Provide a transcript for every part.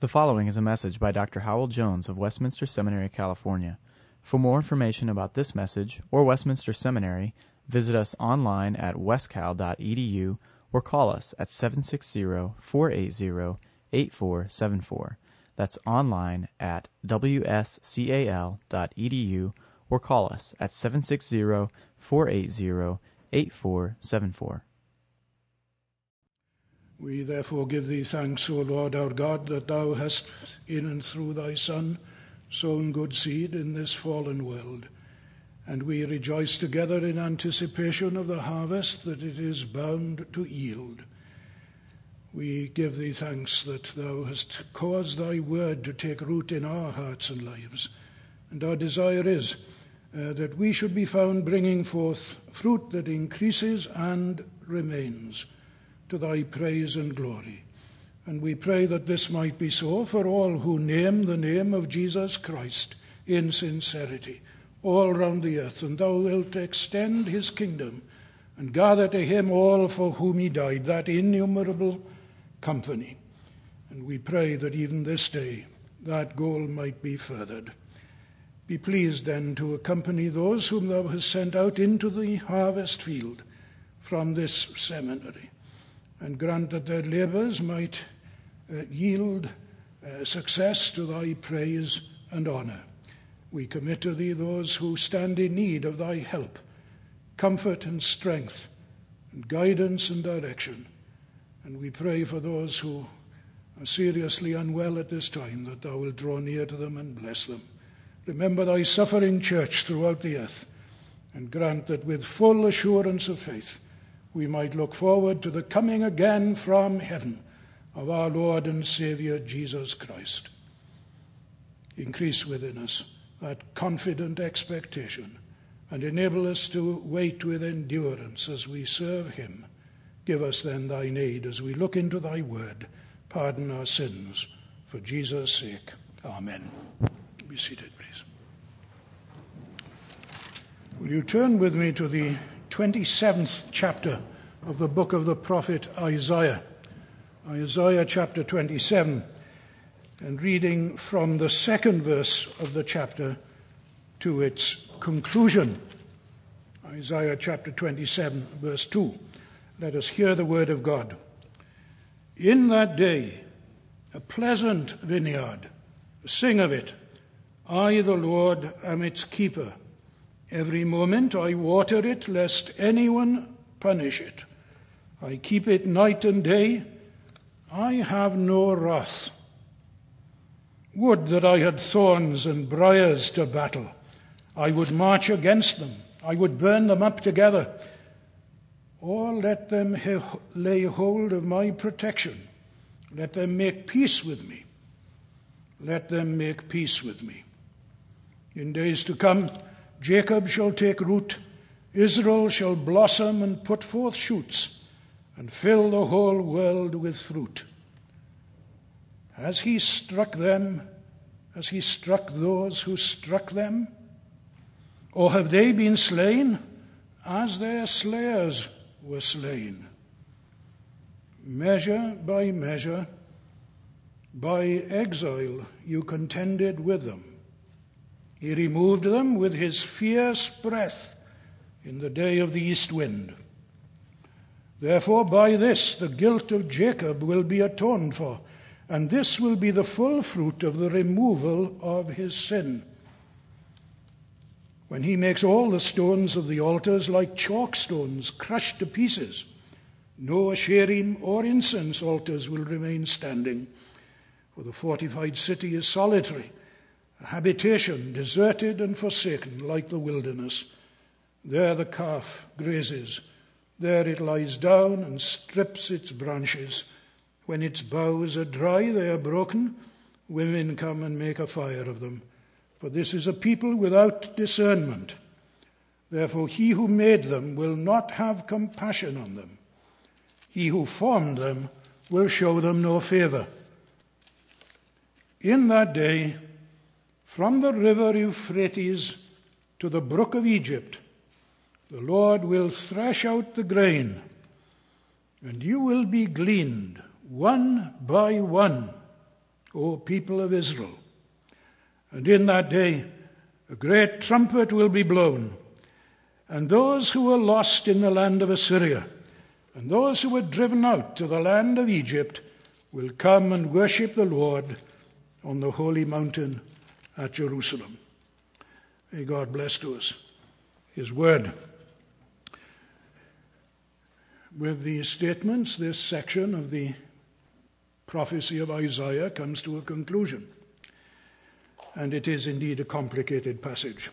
The following is a message by Dr. Hywel Jones of Westminster Seminary, California. For more information about this message or Westminster Seminary, visit us online at wscal.edu or call us at 760-480-8474. That's online at wscal.edu or call us at 760-480-8474. We therefore give thee thanks, O Lord our God, that thou hast in and through thy Son sown good seed in this fallen world. And we rejoice together in anticipation of the harvest that it is bound to yield. We give thee thanks that thou hast caused thy word to take root in our hearts and lives. And our desire is uh, that we should be found bringing forth fruit that increases and remains to thy praise and glory. And we pray that this might be so for all who name the name of Jesus Christ in sincerity all round the earth, and thou wilt extend his kingdom and gather to him all for whom he died, that innumerable company. And we pray that even this day that goal might be furthered. Be pleased then to accompany those whom thou hast sent out into the harvest field from this seminary and grant that their labours might uh, yield uh, success to thy praise and honour. We commit to thee those who stand in need of thy help, comfort and strength, and guidance and direction. And we pray for those who are seriously unwell at this time, that thou wilt draw near to them and bless them. Remember thy suffering church throughout the earth, and grant that with full assurance of faith, we might look forward to the coming again from heaven of our Lord and Saviour Jesus Christ. Increase within us that confident expectation and enable us to wait with endurance as we serve Him. Give us then thine aid as we look into thy word. Pardon our sins for Jesus' sake. Amen. Be seated, please. Will you turn with me to the 27th chapter of the book of the prophet Isaiah. Isaiah chapter 27, and reading from the second verse of the chapter to its conclusion. Isaiah chapter 27, verse 2. Let us hear the word of God. In that day, a pleasant vineyard, sing of it. I, the Lord, am its keeper. Every moment I water it, lest anyone punish it. I keep it night and day. I have no wrath. Would that I had thorns and briers to battle. I would march against them. I would burn them up together. Or let them lay hold of my protection. Let them make peace with me. Let them make peace with me. In days to come, Jacob shall take root, Israel shall blossom and put forth shoots, and fill the whole world with fruit. Has he struck them? Has he struck those who struck them? Or have they been slain as their slayers were slain? Measure by measure, by exile, you contended with them. He removed them with his fierce breath in the day of the east wind. Therefore, by this the guilt of Jacob will be atoned for, and this will be the full fruit of the removal of his sin. When he makes all the stones of the altars like chalk stones crushed to pieces, no Asherim or incense altars will remain standing, for the fortified city is solitary a habitation deserted and forsaken like the wilderness. There the calf grazes. There it lies down and strips its branches. When its boughs are dry, they are broken. Women come and make a fire of them. For this is a people without discernment. Therefore, he who made them will not have compassion on them. He who formed them will show them no favor. In that day, from the river Euphrates to the brook of Egypt, the Lord will thresh out the grain, and you will be gleaned one by one, O people of Israel. And in that day, a great trumpet will be blown, and those who were lost in the land of Assyria, and those who were driven out to the land of Egypt, will come and worship the Lord on the holy mountain at Jerusalem. May God bless to us His word. With these statements, this section of the prophecy of Isaiah comes to a conclusion. And it is indeed a complicated passage.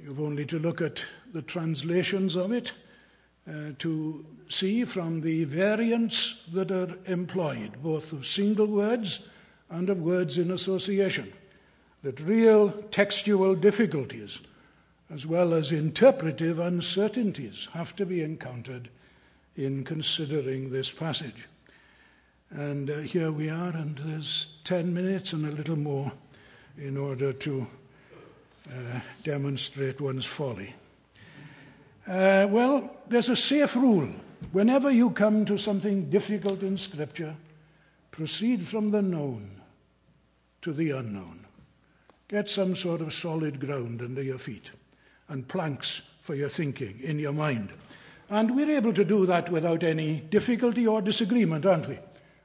You've only to look at the translations of it uh, to see from the variants that are employed, both of single words and of words in association, that real textual difficulties as well as interpretive uncertainties have to be encountered in considering this passage. And uh, here we are, and there's 10 minutes and a little more in order to uh, demonstrate one's folly. Uh, well, there's a safe rule. Whenever you come to something difficult in Scripture, proceed from the known to the unknown. Get some sort of solid ground under your feet and planks for your thinking in your mind. And we're able to do that without any difficulty or disagreement, aren't we?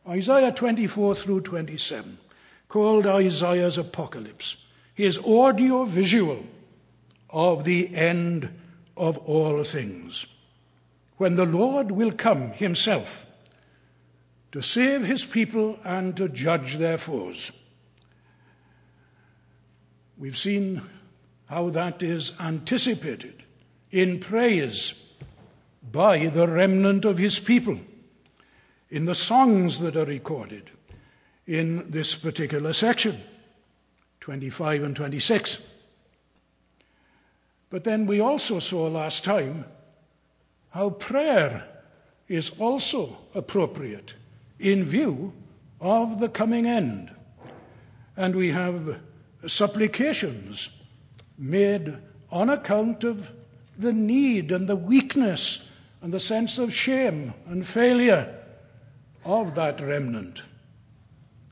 Isaiah 24 through 27, called Isaiah's Apocalypse, his audio visual of the end of all things. When the Lord will come himself to save his people and to judge their foes. We've seen how that is anticipated in praise by the remnant of his people in the songs that are recorded in this particular section 25 and 26. But then we also saw last time how prayer is also appropriate in view of the coming end. And we have supplications made on account of the need and the weakness and the sense of shame and failure of that remnant.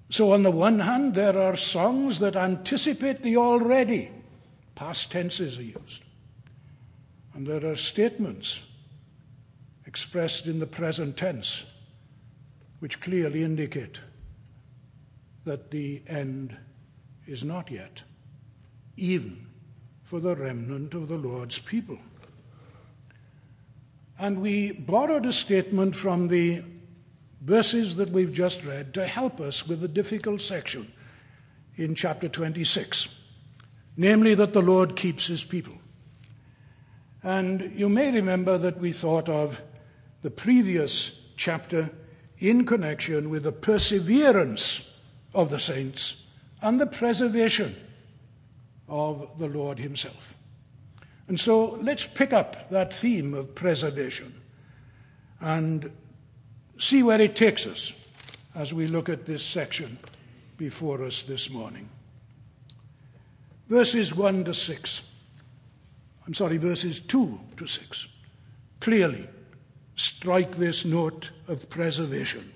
So, on the one hand, there are songs that anticipate the already, past tenses are used. And there are statements expressed in the present tense which clearly indicate that the end is not yet, even for the remnant of the Lord's people. And we borrowed a statement from the verses that we've just read to help us with the difficult section in chapter 26, namely that the Lord keeps his people. And you may remember that we thought of the previous chapter in connection with the perseverance of the saints and the preservation of the Lord Himself. And so let's pick up that theme of preservation and see where it takes us as we look at this section before us this morning. Verses 1 to 6. I'm sorry, verses 2 to 6. Clearly strike this note of preservation.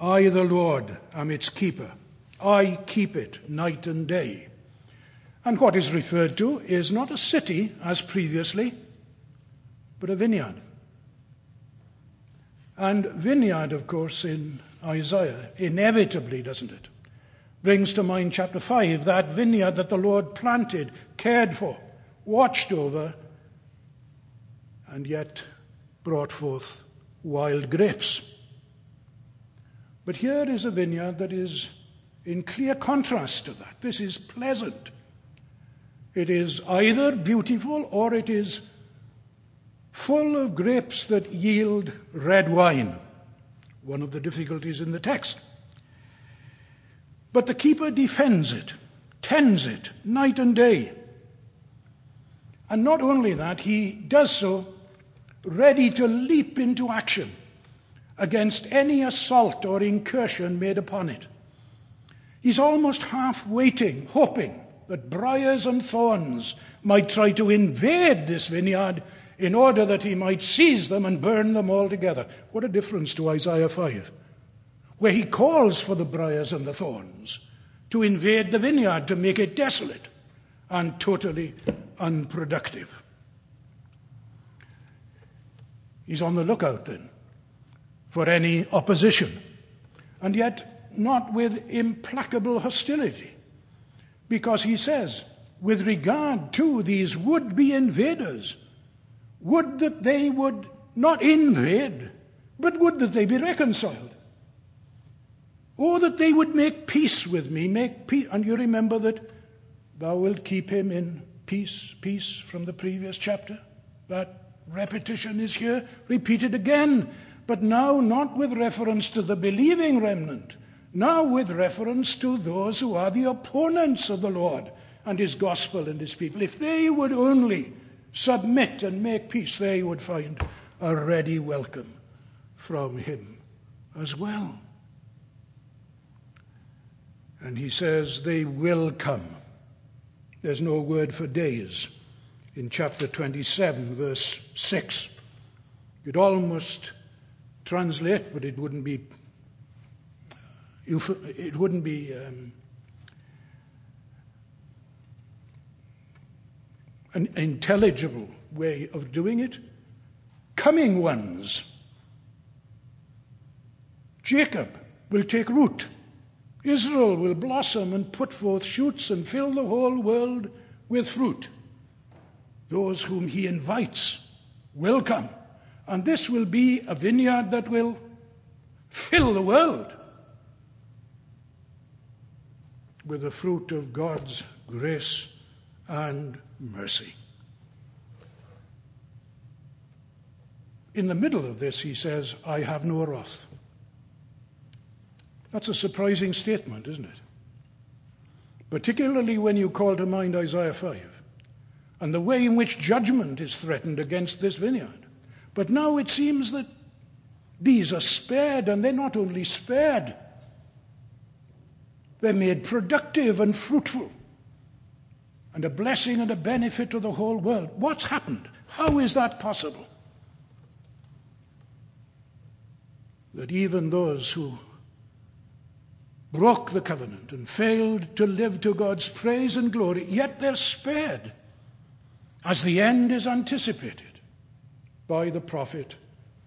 I, the Lord, am its keeper. I keep it night and day. And what is referred to is not a city as previously, but a vineyard. And vineyard, of course, in Isaiah, inevitably, doesn't it? Brings to mind chapter 5, that vineyard that the Lord planted, cared for, watched over, and yet brought forth wild grapes. But here is a vineyard that is in clear contrast to that. This is pleasant. It is either beautiful or it is full of grapes that yield red wine. One of the difficulties in the text. But the keeper defends it, tends it night and day. And not only that, he does so ready to leap into action against any assault or incursion made upon it. He's almost half waiting, hoping that briars and thorns might try to invade this vineyard in order that he might seize them and burn them all together. What a difference to Isaiah 5, where he calls for the briars and the thorns to invade the vineyard, to make it desolate and totally unproductive. He's on the lookout then for any opposition, and yet not with implacable hostility, because he says, with regard to these would be invaders, would that they would not invade, but would that they be reconciled. Or that they would make peace with me, make peace. And you remember that thou wilt keep him in peace, peace from the previous chapter? That repetition is here repeated again, but now not with reference to the believing remnant, now with reference to those who are the opponents of the Lord and his gospel and his people. If they would only submit and make peace, they would find a ready welcome from him as well. And he says, They will come. There's no word for days in chapter 27, verse 6. You'd almost translate, but it wouldn't be, it wouldn't be um, an intelligible way of doing it. Coming ones. Jacob will take root. Israel will blossom and put forth shoots and fill the whole world with fruit. Those whom he invites will come. And this will be a vineyard that will fill the world with the fruit of God's grace and mercy. In the middle of this, he says, I have no wrath. That's a surprising statement, isn't it? Particularly when you call to mind Isaiah 5 and the way in which judgment is threatened against this vineyard. But now it seems that these are spared, and they're not only spared, they're made productive and fruitful and a blessing and a benefit to the whole world. What's happened? How is that possible? That even those who broke the covenant and failed to live to God's praise and glory, yet they're spared as the end is anticipated by the prophet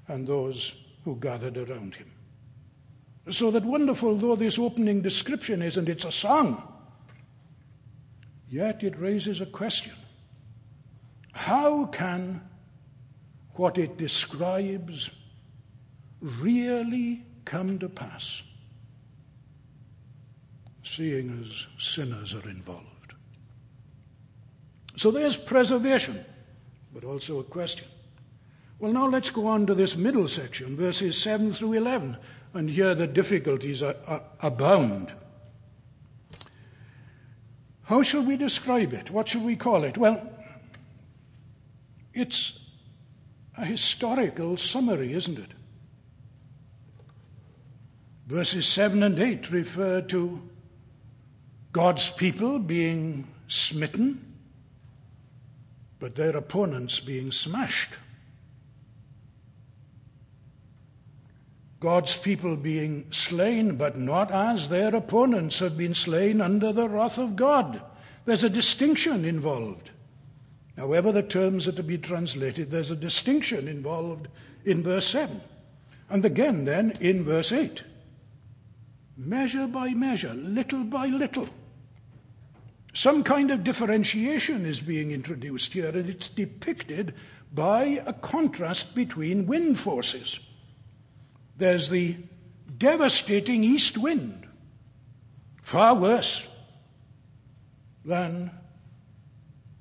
and those who gathered around him. So that wonderful though this opening description is, and it's a song, Yet it raises a question how can what it describes really come to pass, seeing as sinners are involved? So there's preservation, but also a question. Well, now let's go on to this middle section, verses 7 through 11, and here the difficulties are, are, abound. How shall we describe it? What shall we call it? Well, it's a historical summary, isn't it? Verses 7 and 8 refer to God's people being smitten, but their opponents being smashed. God's people being slain, but not as their opponents have been slain under the wrath of God. There's a distinction involved. However, the terms are to be translated, there's a distinction involved in verse 7. And again, then, in verse 8. Measure by measure, little by little. Some kind of differentiation is being introduced here, and it's depicted by a contrast between wind forces. There's the devastating east wind, far worse than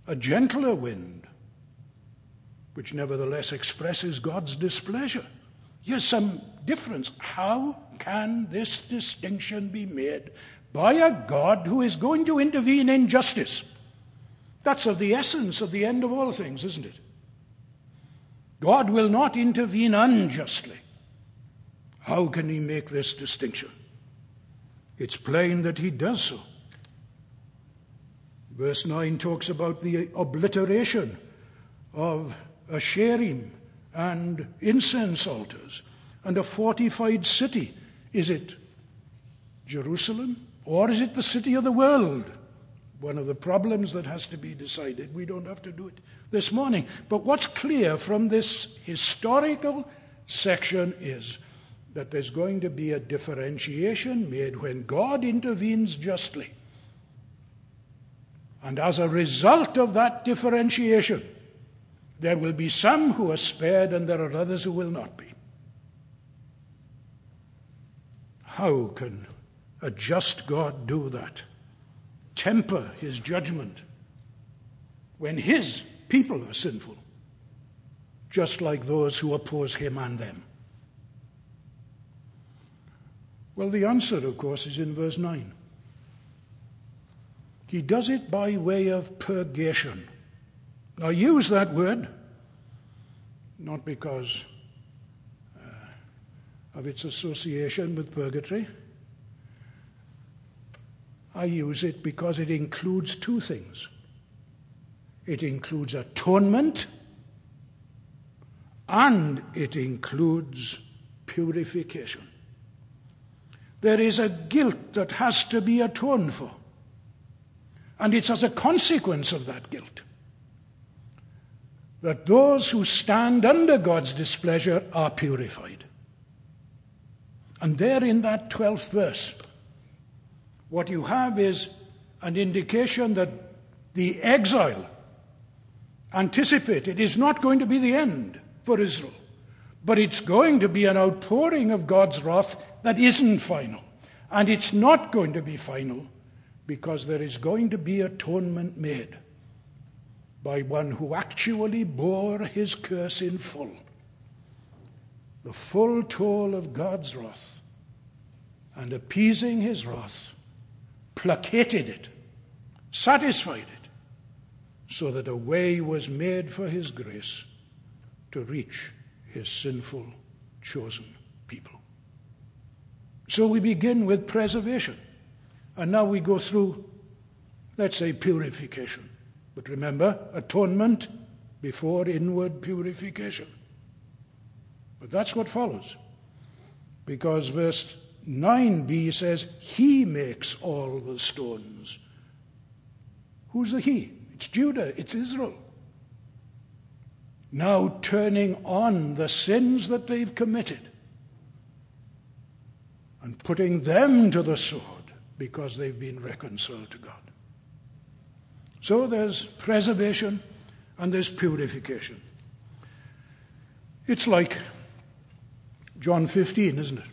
a gentler wind, which nevertheless expresses God's displeasure. Here's some difference. How can this distinction be made by a God who is going to intervene in justice? That's of the essence of the end of all things, isn't it? God will not intervene unjustly. How can he make this distinction? It's plain that he does so. Verse 9 talks about the obliteration of a Asherim and incense altars and a fortified city. Is it Jerusalem or is it the city of the world? One of the problems that has to be decided. We don't have to do it this morning. But what's clear from this historical section is that there's going to be a differentiation made when God intervenes justly. And as a result of that differentiation, there will be some who are spared and there are others who will not be. How can a just God do that? Temper his judgment when his people are sinful, just like those who oppose him and them. Well, the answer, of course, is in verse 9. He does it by way of purgation. Now, use that word not because uh, of its association with purgatory. I use it because it includes two things it includes atonement and it includes purification. There is a guilt that has to be atoned for. And it's as a consequence of that guilt that those who stand under God's displeasure are purified. And there in that 12th verse, what you have is an indication that the exile anticipated is not going to be the end for Israel. But it's going to be an outpouring of God's wrath that isn't final. And it's not going to be final because there is going to be atonement made by one who actually bore his curse in full. The full toll of God's wrath and appeasing his wrath, placated it, satisfied it, so that a way was made for his grace to reach his sinful, chosen. So we begin with preservation. And now we go through, let's say, purification. But remember, atonement before inward purification. But that's what follows. Because verse 9b says, He makes all the stones. Who's the He? It's Judah, it's Israel now turning on the sins that they've committed and putting them to the sword because they've been reconciled to God. So there's preservation and there's purification. It's like John 15, isn't it?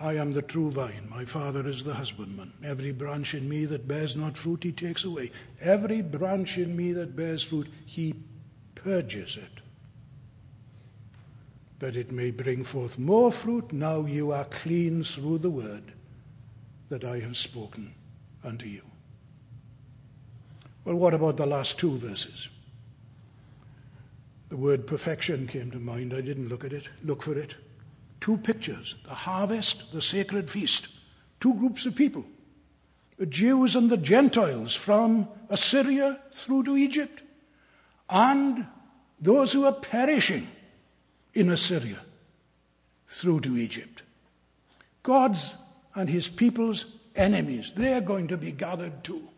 I am the true vine, my Father is the husbandman. Every branch in me that bears not fruit, he takes away. Every branch in me that bears fruit, he purges it, that it may bring forth more fruit. Now you are clean through the word that I have spoken unto you. Well, what about the last two verses? The word perfection came to mind. I didn't look at it, look for it. Two pictures the harvest, the sacred feast. Two groups of people the Jews and the Gentiles from Assyria through to Egypt, and those who are perishing in Assyria through to Egypt. God's and his people's enemies, they're going to be gathered too.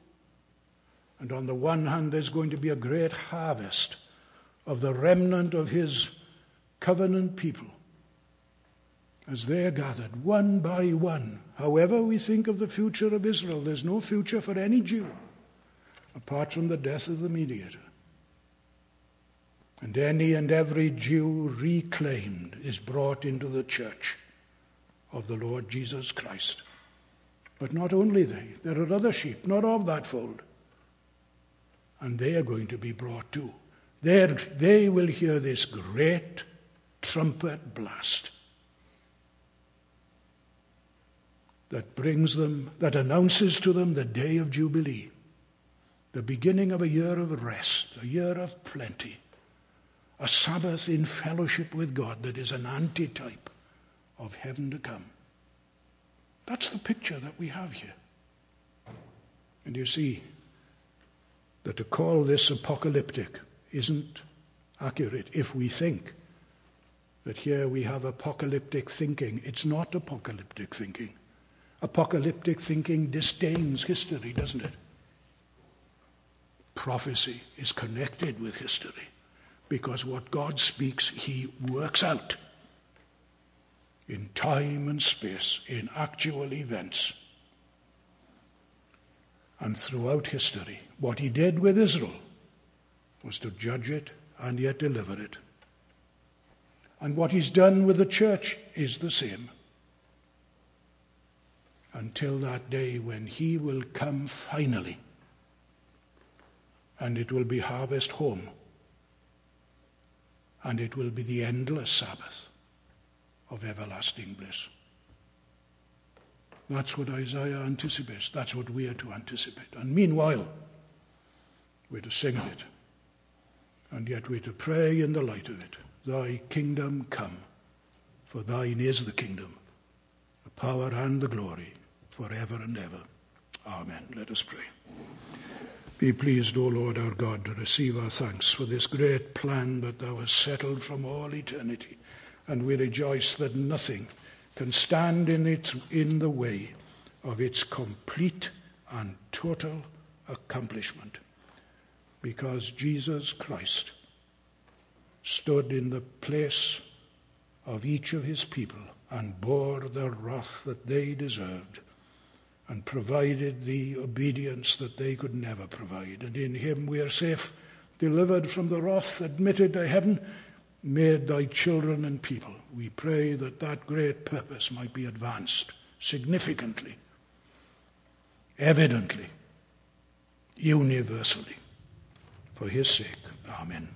And on the one hand, there's going to be a great harvest of the remnant of his covenant people as they are gathered one by one. However, we think of the future of Israel, there's no future for any Jew apart from the death of the mediator. And any and every Jew reclaimed is brought into the church of the Lord Jesus Christ. But not only they, there are other sheep, not of that fold. And they are going to be brought too. They're, they will hear this great trumpet blast that brings them, that announces to them the day of Jubilee, the beginning of a year of rest, a year of plenty a Sabbath in fellowship with God that is an antitype of heaven to come. That's the picture that we have here. And you see that to call this apocalyptic isn't accurate if we think that here we have apocalyptic thinking. It's not apocalyptic thinking. Apocalyptic thinking disdains history, doesn't it? Prophecy is connected with history because what God speaks, He works out in time and space, in actual events. And throughout history, what He did with Israel was to judge it and yet deliver it. And what He's done with the church is the same. Until that day when He will come finally and it will be harvest home and it will be the endless Sabbath of everlasting bliss. That's what Isaiah anticipates. That's what we are to anticipate. And meanwhile, we're to sing it. And yet we're to pray in the light of it. Thy kingdom come, for thine is the kingdom, the power and the glory, forever and ever. Amen. Let us pray. Be pleased, O Lord our God, to receive our thanks for this great plan that thou hast settled from all eternity. And we rejoice that nothing can stand in, its, in the way of its complete and total accomplishment. Because Jesus Christ stood in the place of each of his people and bore the wrath that they deserved and provided the obedience that they could never provide. And in him we are safe, delivered from the wrath, admitted to heaven, made thy children and people. We pray that that great purpose might be advanced significantly, evidently, universally. For his sake, Amen.